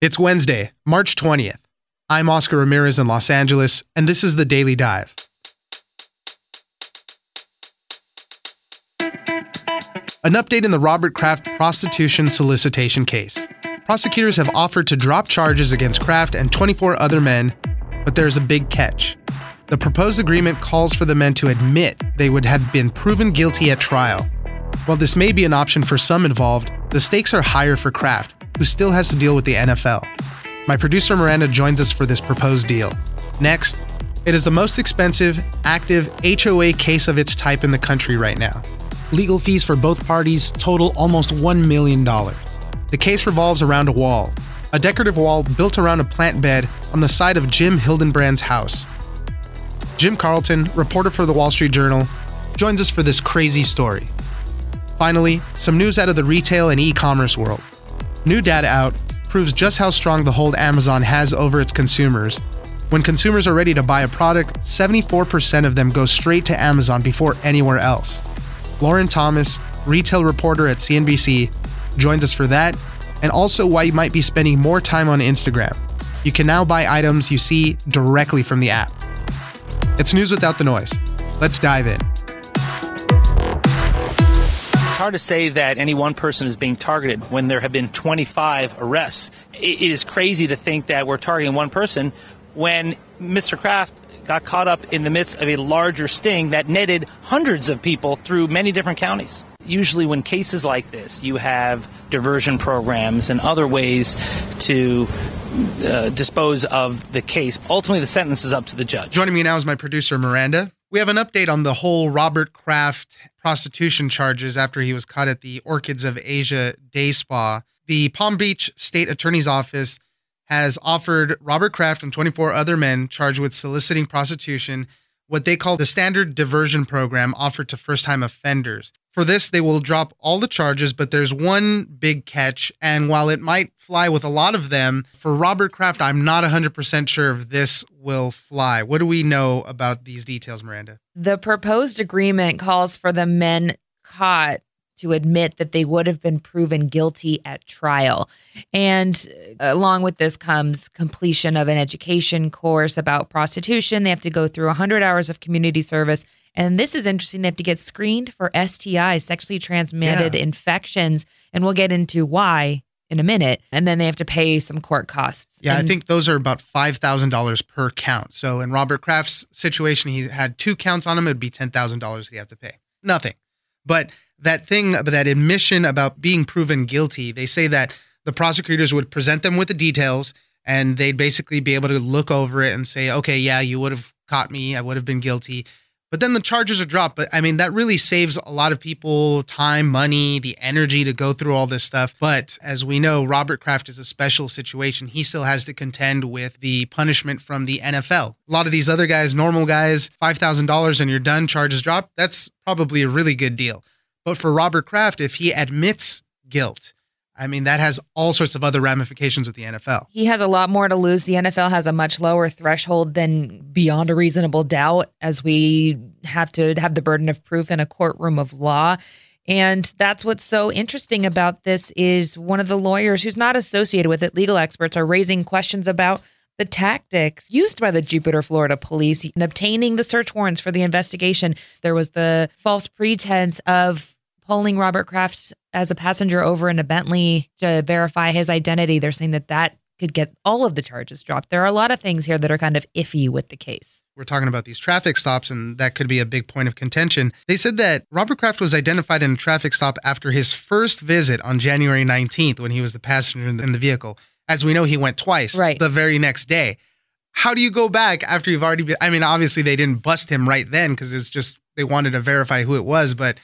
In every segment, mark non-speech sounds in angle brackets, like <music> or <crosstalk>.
It's Wednesday, March 20th. I'm Oscar Ramirez in Los Angeles, and this is the Daily Dive. An update in the Robert Kraft prostitution solicitation case. Prosecutors have offered to drop charges against Kraft and 24 other men, but there's a big catch. The proposed agreement calls for the men to admit they would have been proven guilty at trial. While this may be an option for some involved, the stakes are higher for Kraft, who still has to deal with the NFL. My producer Miranda joins us for this proposed deal. Next, it is the most expensive, active HOA case of its type in the country right now. Legal fees for both parties total almost $1 million. The case revolves around a wall, a decorative wall built around a plant bed on the side of Jim Hildenbrand's house. Jim Carlton, reporter for the Wall Street Journal, joins us for this crazy story. Finally, some news out of the retail and e commerce world. New data out proves just how strong the hold Amazon has over its consumers. When consumers are ready to buy a product, 74% of them go straight to Amazon before anywhere else. Lauren Thomas, retail reporter at CNBC, joins us for that and also why you might be spending more time on Instagram. You can now buy items you see directly from the app. It's news without the noise. Let's dive in. It's hard to say that any one person is being targeted when there have been 25 arrests. It is crazy to think that we're targeting one person when Mr. Kraft got caught up in the midst of a larger sting that netted hundreds of people through many different counties. Usually, when cases like this, you have diversion programs and other ways to uh, dispose of the case. Ultimately, the sentence is up to the judge. Joining me now is my producer, Miranda. We have an update on the whole Robert Kraft prostitution charges after he was caught at the Orchids of Asia Day Spa. The Palm Beach State Attorney's Office has offered Robert Kraft and 24 other men charged with soliciting prostitution what they call the standard diversion program offered to first time offenders. For this, they will drop all the charges, but there's one big catch. And while it might fly with a lot of them, for Robert Kraft, I'm not 100% sure if this will fly. What do we know about these details, Miranda? The proposed agreement calls for the men caught to admit that they would have been proven guilty at trial. And uh, along with this comes completion of an education course about prostitution. They have to go through 100 hours of community service. And this is interesting. They have to get screened for STIs, sexually transmitted Yeah. infections. And we'll get into why in a minute. And then they have to pay some court costs. Yeah, I think those are about $5,000 per count. So in Robert Kraft's situation, he had two counts on him. It would be $10,000 he'd have to pay. Nothing. But that thing, that admission about being proven guilty, they say that the prosecutors would present them with the details and they'd basically be able to look over it and say, okay, yeah, you would have caught me. I would have been guilty. But then the charges are dropped. But I mean, that really saves a lot of people time, money, the energy to go through all this stuff. But as we know, Robert Kraft is a special situation. He still has to contend with the punishment from the NFL. A lot of these other guys, normal guys, $5,000 and you're done, charges dropped. That's probably a really good deal. But for Robert Kraft, if he admits guilt, I mean, that has all sorts of other ramifications with the NFL. He has a lot more to lose. The NFL has a much lower threshold than beyond a reasonable doubt, as we have to have the burden of proof in a courtroom of law. And that's what's so interesting about this is one of the lawyers who's not associated with it, legal experts, are raising questions about the tactics used by the Jupiter, Florida police in obtaining the search warrants for the investigation. There was the false pretense of pulling Robert Kraft as a passenger over in a Bentley to verify his identity. They're saying that that could get all of the charges dropped. There are a lot of things here that are kind of iffy with the case. we're talking about these traffic stops, and that could be a big point of contention. They said that Robert Kraft was identified in a traffic stop after his first visit on January 19th when he was the passenger in the- in the vehicle. As we know, he went twice Right. the very next day. How do you go back after you've already been? I mean, obviously, they didn't bust him right then because it's just they wanted to verify who it was, but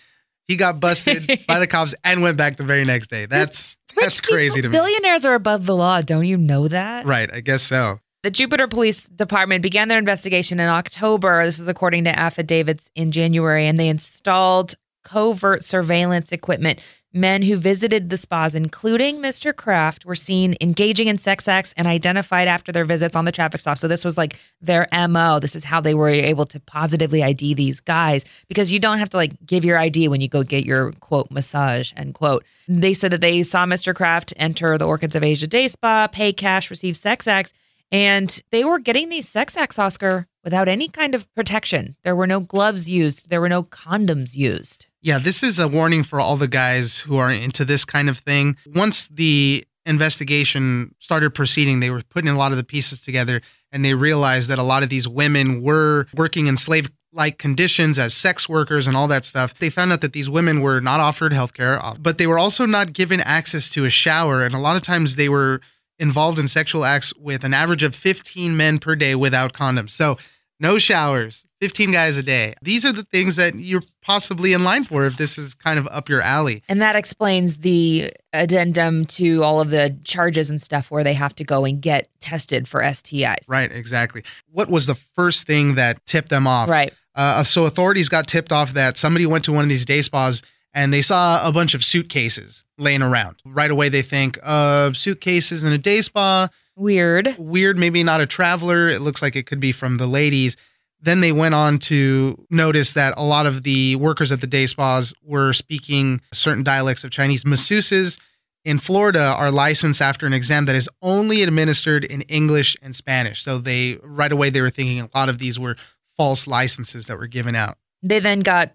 he got busted by the cops and went back the very next day. That's that's people- crazy to me. Billionaires are above the law. Don't you know that? Right, I guess so. The Jupiter Police Department began their investigation in October. This is according to affidavits in January, and they installed covert surveillance equipment Men who visited the spas, including Mr. Kraft, were seen engaging in sex acts and identified after their visits on the traffic stop. So this was like their MO. This is how they were able to positively ID these guys because you don't have to like give your ID when you go get your quote massage end quote. They said that they saw Mr. Kraft enter the Orchids of Asia Day Spa, pay cash, receive sex acts, and they were getting these sex acts, Oscar, without any kind of protection. There were no gloves used, there were no condoms used. Yeah, this is a warning for all the guys who are into this kind of thing. Once the investigation started proceeding, they were putting a lot of the pieces together and they realized that a lot of these women were working in slave like conditions as sex workers and all that stuff. They found out that these women were not offered healthcare, uh, but they were also not given access to a shower. And a lot of times they were involved in sexual acts with an average of 15 men per day without condoms. So, no showers, 15 guys a day. These are the things that you're possibly in line for if this is kind of up your alley. And that explains the addendum to all of the charges and stuff where they have to go and get tested for STIs. Right, exactly. What was the first thing that tipped them off? Right. Uh, so authorities got tipped off that somebody went to one of these day spas and they saw a bunch of suitcases laying around. Right away, they think, uh, suitcases in a day spa. Weird. Weird, maybe not a traveler. It looks like it could be from the ladies. Then they went on to notice that a lot of the workers at the day spas were speaking certain dialects of Chinese. Masseuses in Florida are licensed after an exam that is only administered in English and Spanish. So they right away they were thinking a lot of these were false licenses that were given out. They then got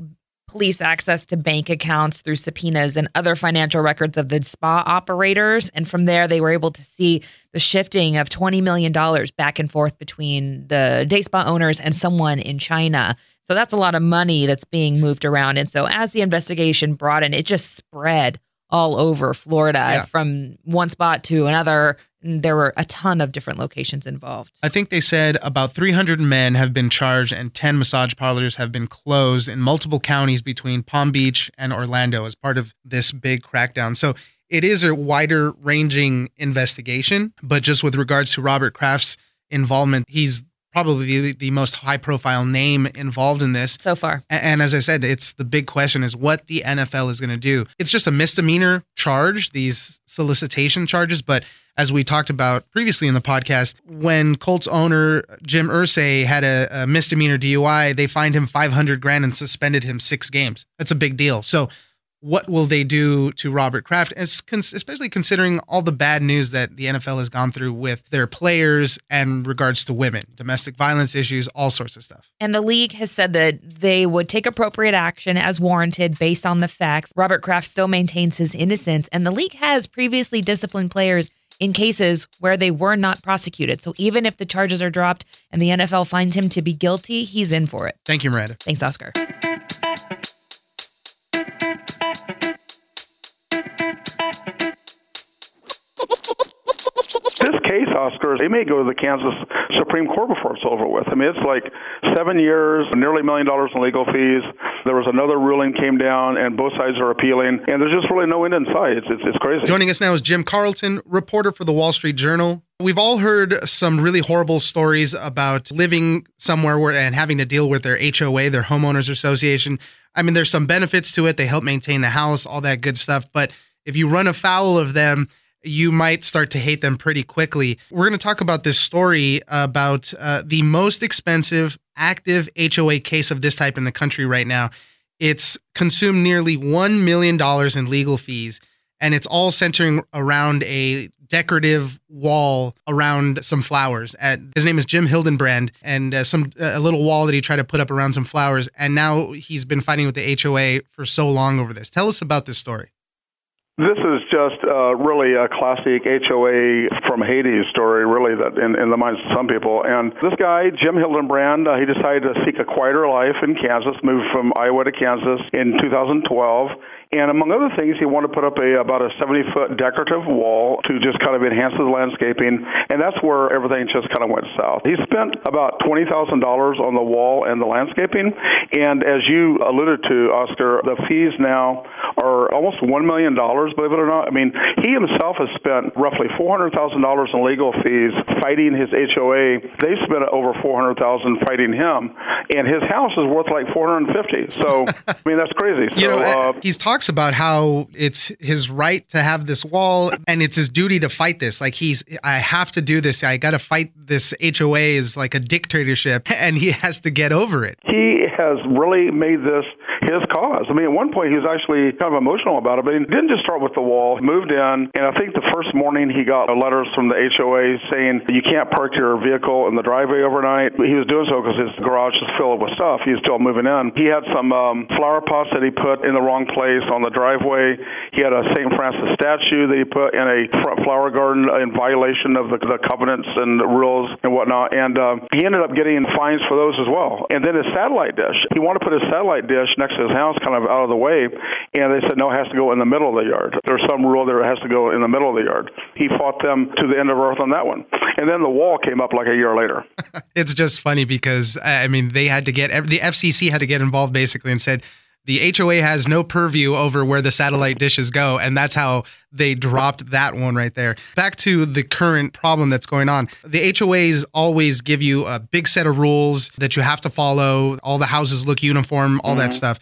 police access to bank accounts through subpoenas and other financial records of the spa operators. And from there, they were able to see the shifting of $20 million back and forth between the day spa owners and someone in China. So that's a lot of money that's being moved around. And so as the investigation broadened, it just spread all over Florida yeah. from one spot to another. There were a ton of different locations involved. I think they said about 300 men have been charged and 10 massage parlors have been closed in multiple counties between Palm Beach and Orlando as part of this big crackdown. So it is a wider ranging investigation, but just with regards to Robert Kraft's involvement, he's probably the most high profile name involved in this so far. And as I said, it's the big question is what the NFL is going to do. It's just a misdemeanor charge, these solicitation charges, but as we talked about previously in the podcast, when Colts owner Jim Irsay had a, a misdemeanor DUI, they fined him 500 grand and suspended him six games. That's a big deal. So what will they do to Robert Kraft, especially considering all the bad news that the NFL has gone through with their players and regards to women, domestic violence issues, all sorts of stuff. And the league has said that they would take appropriate action as warranted based on the facts. Robert Kraft still maintains his innocence, and the league has previously disciplined players in cases where they were not prosecuted. So even if the charges are dropped and the NFL finds him to be guilty, he's in for it. Thank you, Miranda. Thanks, Oscar. Case, Oscar, they may go to the Kansas Supreme Court before it's over with. I mean, it's like seven years, nearly a million dollars in legal fees. There was another ruling came down, and both sides are appealing, and there's just really no end in sight. It's, it's, it's crazy. Joining us now is Jim Carlton, reporter for the Wall Street Journal. We've all heard some really horrible stories about living somewhere where and having to deal with their HOA, their homeowners association. I mean, there's some benefits to it. They help maintain the house, all that good stuff. But if you run afoul of them, you might start to hate them pretty quickly. We're going to talk about this story about uh, the most expensive active HOA case of this type in the country right now. It's consumed nearly $1 million in legal fees, and it's all centering around a decorative wall around some flowers. At, his name is Jim Hildenbrand, and uh, some a little wall that he tried to put up around some flowers. And now he's been fighting with the HOA for so long over this. Tell us about this story. This is just uh, really a classic HOA from Hades story, really, that in, in the minds of some people. And this guy, Jim Hildenbrand, uh, he decided to seek a quieter life in Kansas, moved from Iowa to Kansas in 2012 and among other things, he wanted to put up a about a 70 foot decorative wall to just kind of enhance the landscaping. And that's where everything just kind of went south. He spent about $20,000 on the wall and the landscaping. And as you alluded to, Oscar, the fees now are almost $1 million, believe it or not. I mean, he himself has spent roughly $400,000 in legal fees fighting his HOA. They spent over 400000 fighting him. And his house is worth like 450 So, I mean, that's crazy. <laughs> So, you know, uh, he's talking talks about how it's his right to have this wall and it's his duty to fight this. Like he's, I have to do this. I got to fight this HOA is like a dictatorship <laughs> and he has to get over it. He has really made this his cause. I mean, at one point he was actually kind of emotional about it, but he didn't just start with the wall. He moved in, and I think the first morning he got letters from the HOA saying you can't park your vehicle in the driveway overnight. He was doing so because his garage is filled with stuff. He was still moving in. He had some um, flower pots that he put in the wrong place on the driveway. He had a St. Francis statue that he put in a front flower garden in violation of the, the covenants and the rules and whatnot. And uh, he ended up getting fines for those as well. And then his satellite dish. He wanted to put his satellite dish next his house, kind of out of the way, and they said no, it has to go in the middle of the yard. There's some rule there it has to go in the middle of the yard. He fought them to the end of earth on that one, and then the wall came up like a year later. <laughs> it's just funny because I mean they had to get the FCC had to get involved basically and said the HOA has no purview over where the satellite dishes go. And that's how they dropped that one right there. Back to the current problem that's going on. The HOAs always give you a big set of rules that you have to follow. All the houses look uniform, all mm-hmm. that stuff.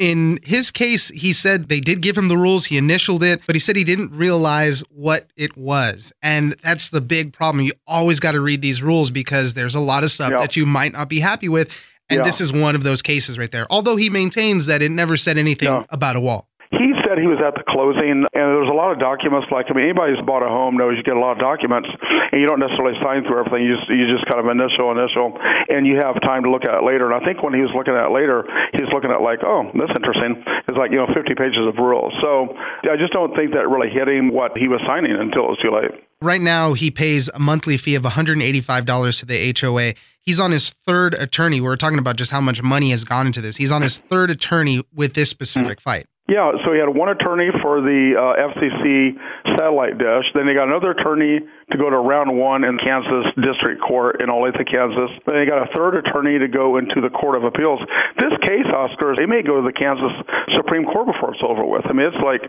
In his case, he said they did give him the rules. He initialed it, but he said he didn't realize what it was. And that's the big problem. You always got to read these rules because there's a lot of stuff yep. that you might not be happy with. And yeah. this is one of those cases right there. Although he maintains that it never said anything no. about a wall. He said he was at the closing, and there was a lot of documents. Like, I mean, anybody who's bought a home knows you get a lot of documents, and you don't necessarily sign through everything. You just, you just kind of initial, initial, and you have time to look at it later. And I think when he was looking at it later, he was looking at like, oh, that's interesting. It's like you know, 50 pages of rules. So I just don't think that really hit him what he was signing until it was too late. Right now, he pays a monthly fee of $185 to the HOA he's on his third attorney. We are talking about just how much money has gone into this. He's on his third attorney with this specific fight. Yeah, so he had one attorney for the uh, FCC satellite dish. Then he got another attorney to go to round one in Kansas District Court in Olathe, Kansas. Then he got a third attorney to go into the Court of Appeals. This case, Oscar, they may go to the Kansas Supreme Court before it's over with. I mean, it's like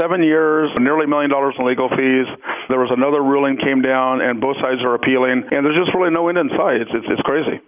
seven years, nearly a million dollars in legal fees. There was another ruling came down, and both sides are appealing, and there's just really no end in sight. It's, it's, it's crazy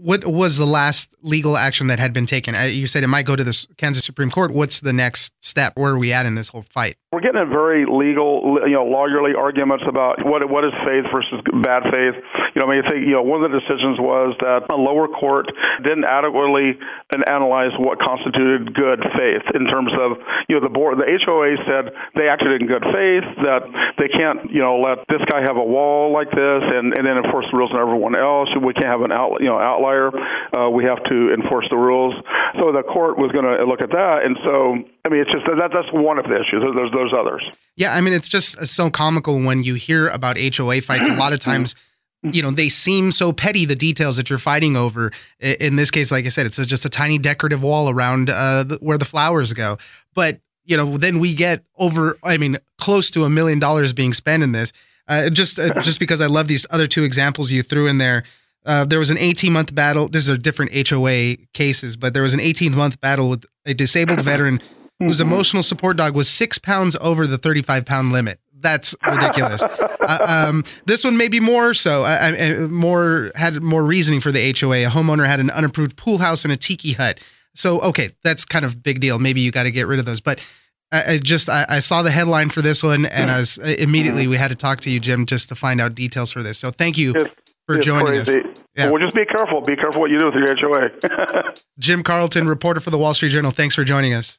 what was the last legal action that had been taken? Uh, you said it might go to the Kansas Supreme Court. What's the next step? Where are we at in this whole fight? We're getting a very legal, you know, lawyerly arguments about what what is faith versus bad faith. You know, I mean, I think you know one of the decisions was that a lower court didn't adequately analyze what constituted good faith in terms of you know the board. The HOA said they acted in good faith that they can't you know let this guy have a wall like this and and then enforce the rules on everyone else. We can't have an out you know outlier. Uh, we have to enforce the rules. So the court was going to look at that, and so I mean, it's just that that's one of the issues. There's there's others. Yeah, I mean, it's just so comical when you hear about HOA fights. a lot of <clears throat> times, you know, they seem so petty. The details that you're fighting over. In this case, like I said, it's just a tiny decorative wall around uh, where the flowers go. But you know, then we get over. I mean, close to a million dollars being spent in this. Uh, just uh, just because I love these other two examples you threw in there. Uh, there was an 18 month battle. These are different HOA cases, but there was an 18 month battle with a disabled veteran mm-hmm. whose emotional support dog was six pounds over the 35 pound limit. That's ridiculous. uh, um, this one may be more so, uh, uh, more had more reasoning for the HOA. A homeowner had an unapproved pool house and a tiki hut. So okay, that's kind of big deal. Maybe you got to get rid of those. But I, I just I, I, saw the headline for this one, and I was uh, immediately we had to talk to you, Jim, just to find out details for this. So thank you. It's, for it's joining crazy. us. Yeah. Well, just be careful. Be careful what you do with your HOA. <laughs> Jim Carlton, reporter for the Wall Street Journal. Thanks for joining us.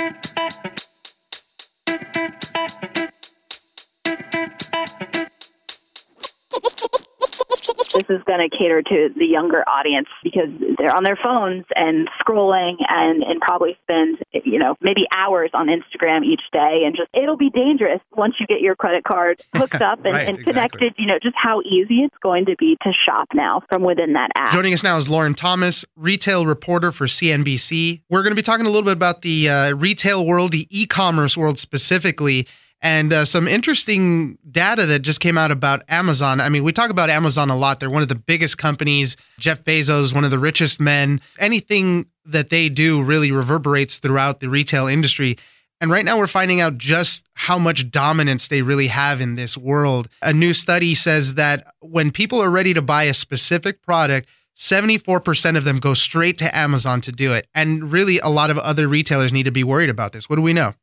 This is going to cater to the younger audience because they're on their phones and scrolling and, and probably spend, you know, maybe hours on Instagram each day. And just, it'll be dangerous once you get your credit card <laughs> hooked up and, right, and connected, exactly. you know, just how easy it's going to be to shop now from within that app. Joining us now is Lauren Thomas, retail reporter for CNBC. We're going to be talking a little bit about the uh, retail world, the e commerce world specifically and uh, some interesting data that just came out about Amazon. I mean, we talk about Amazon a lot. They're one of the biggest companies. Jeff Bezos, one of the richest men. Anything that they do really reverberates throughout the retail industry. And right now, we're finding out just how much dominance they really have in this world. A new study says that when people are ready to buy a specific product, 74% of them go straight to Amazon to do it. And really, a lot of other retailers need to be worried about this. What do we know?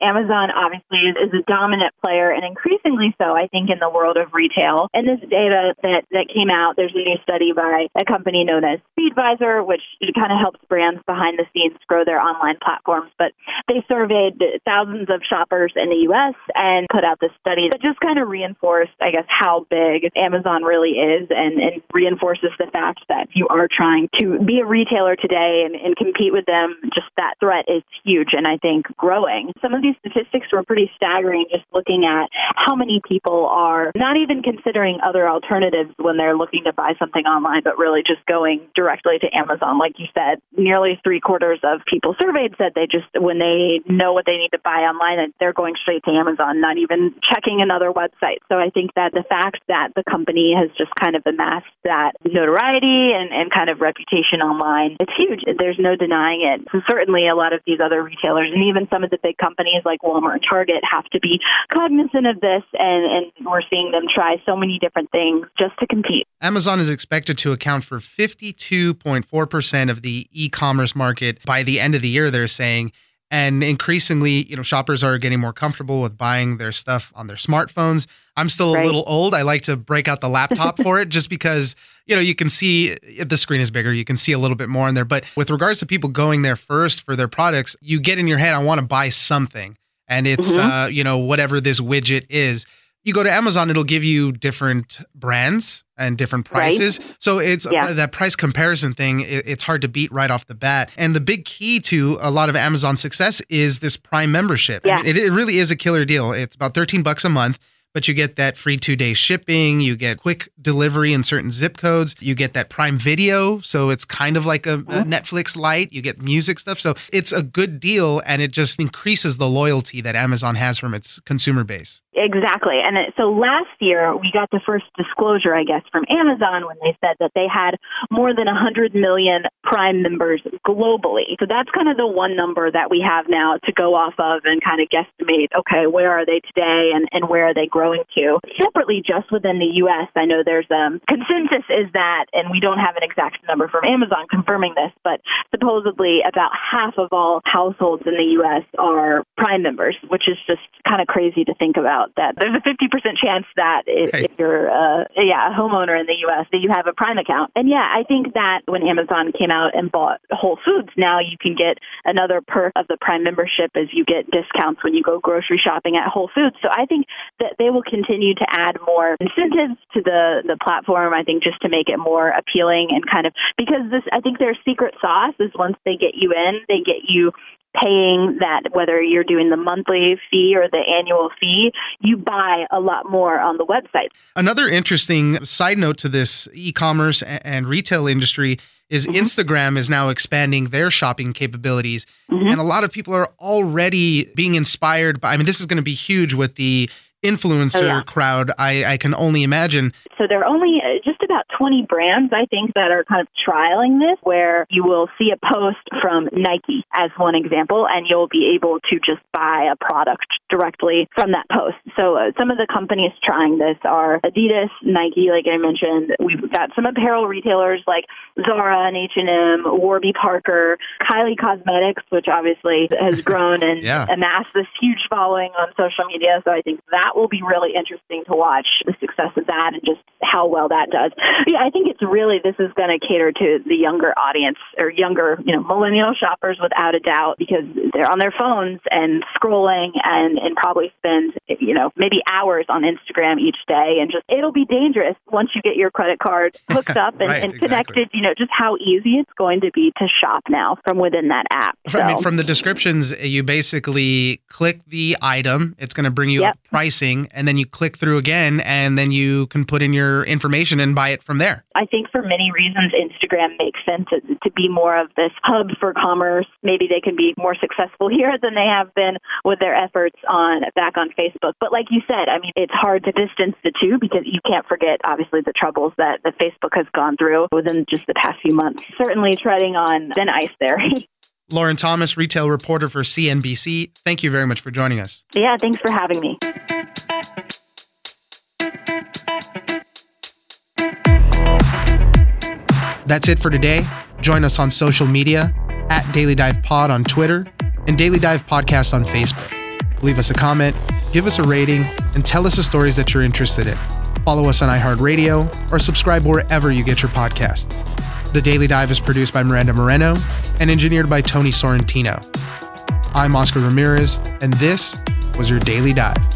Amazon obviously is, a dominant player and increasingly so, I think, in the world of retail. And this data that, that came out, there's a new study by a company known as Feedvisor, which kind of helps brands behind the scenes grow their online platforms. But they surveyed thousands of shoppers in the U.S. and put out this study that just kind of reinforced, I guess, how big Amazon really is and, and reinforces the fact that if you are trying to be a retailer today and, and compete with them. Just that threat is huge and I think growing. Some of these statistics were pretty staggering just looking at how many people are not even considering other alternatives when they're looking to buy something online, but really just going directly to Amazon. Like you said, nearly three quarters of people surveyed said they just, when they know what they need to buy online, they're going straight to Amazon, not even checking another website. So I think that the fact that the company has just kind of amassed that notoriety and, and kind of reputation online, it's huge. There's no denying it. So certainly a lot of these other retailers and even some of the big companies companies like Walmart and Target have to be cognizant of this, and, and we're seeing them try so many different things just to compete. Amazon is expected to account for 52.4% of the e commerce market by the end of the year, they're saying and increasingly you know shoppers are getting more comfortable with buying their stuff on their smartphones. I'm still a little old. I like to break out the laptop <laughs> for it just because you know you can see the screen is bigger you can see a little bit more in there. But with regards to people going there first for their products you get in your head i want to buy something. And it's mm-hmm. uh, you know whatever this widget is you go to Amazon, it'll give you different brands and different prices. Right. So it's yeah. that price comparison thing. it's hard to beat right off the bat. And the big key to a lot of Amazon success is this Prime membership. Yeah. I mean, it, it really is a killer deal. It's about 13 bucks a month but you get that free two day shipping. You get quick delivery in certain zip codes. You get that Prime Video. So it's kind of like a, a, mm-hmm. Netflix light. You get music stuff. So it's a good deal and it just increases the loyalty that Amazon has from its consumer base. Exactly. And so last year, we got the first disclosure, I guess, from Amazon when they said that they had more than 100 million Prime members globally. So that's kind of the one number that we have now to go off of and kind of guesstimate, okay, where are they today and, and where are they growing? to. Separately, just within the U.S., I know there's a um, consensus is that, and we don't have an exact number from Amazon confirming this, but supposedly about half of all households in the U.S. are Prime members, which is just kind of crazy to think about. That there's a 50% chance that if, hey. if you're, uh, yeah, a homeowner in the U.S. that you have a Prime account. And yeah, I think that when Amazon came out and bought Whole Foods, now you can get another perk of the Prime membership as you get discounts when you go grocery shopping at Whole Foods. So I think that they will continue to add more incentives to the the platform. I think just to make it more appealing and kind of because this I think their secret sauce is once they get you in, they get you paying that whether you're doing the monthly fee or the annual fee, you buy a lot more on the website. Another interesting side note to this e-commerce and retail industry is mm-hmm. Instagram is now expanding their shopping capabilities. Mm-hmm. And a lot of people are already being inspired by I mean this is going to be huge with the influencer oh, yeah. crowd, I, I can only imagine. So there are only uh, just about 20 brands, I think, that are kind of trialing this, where you will see a post from Nike as one example, and you'll be able to just buy a product directly from that post. So uh, some of the companies trying this are Adidas, Nike, like I mentioned. We've got some apparel retailers like Zara and H&M, Warby Parker, Kylie Cosmetics, which obviously has grown and <laughs> yeah. amassed this huge following on social media. So I think that will be really interesting to watch the success of that and just how well that does. Yeah, I think it's really this is going to cater to the younger audience or younger, you know, millennial shoppers without a doubt because they're on their phones and scrolling and and probably spend you know maybe hours on Instagram each day and just it'll be dangerous once you get your credit card <laughs> hooked up and, right, and connected. Exactly. You know, just how easy it's going to be to shop now from within that app. So. I mean, from the descriptions, you basically click the item. It's going to bring you yep. pricing and then you click through again, and then you can put in your information and buy it from there. I think for many reasons, Instagram makes sense to, to be more of this hub for commerce. Maybe they can be more successful <laughs> here than they have been with their efforts on back on Facebook. But like you said, I mean, it's hard to distance the two because you can't forget, obviously, the troubles that, that Facebook has gone through within just the past few months. Certainly treading on thin ice there. <laughs> Lauren Thomas, retail reporter for CNBC. Thank you very much for joining us. Yeah, thanks for having me. That's it for today. Join us on social media at Daily Dive Pod on Twitter and Daily Dive Podcast on Facebook. Leave us a comment, give us a rating, and tell us the stories that you're interested in. Follow us on iHeartRadio or subscribe wherever you get your podcasts. The Daily Dive is produced by Miranda Moreno and engineered by Tony Sorrentino. I'm Oscar Ramirez, and this was your Daily Dive.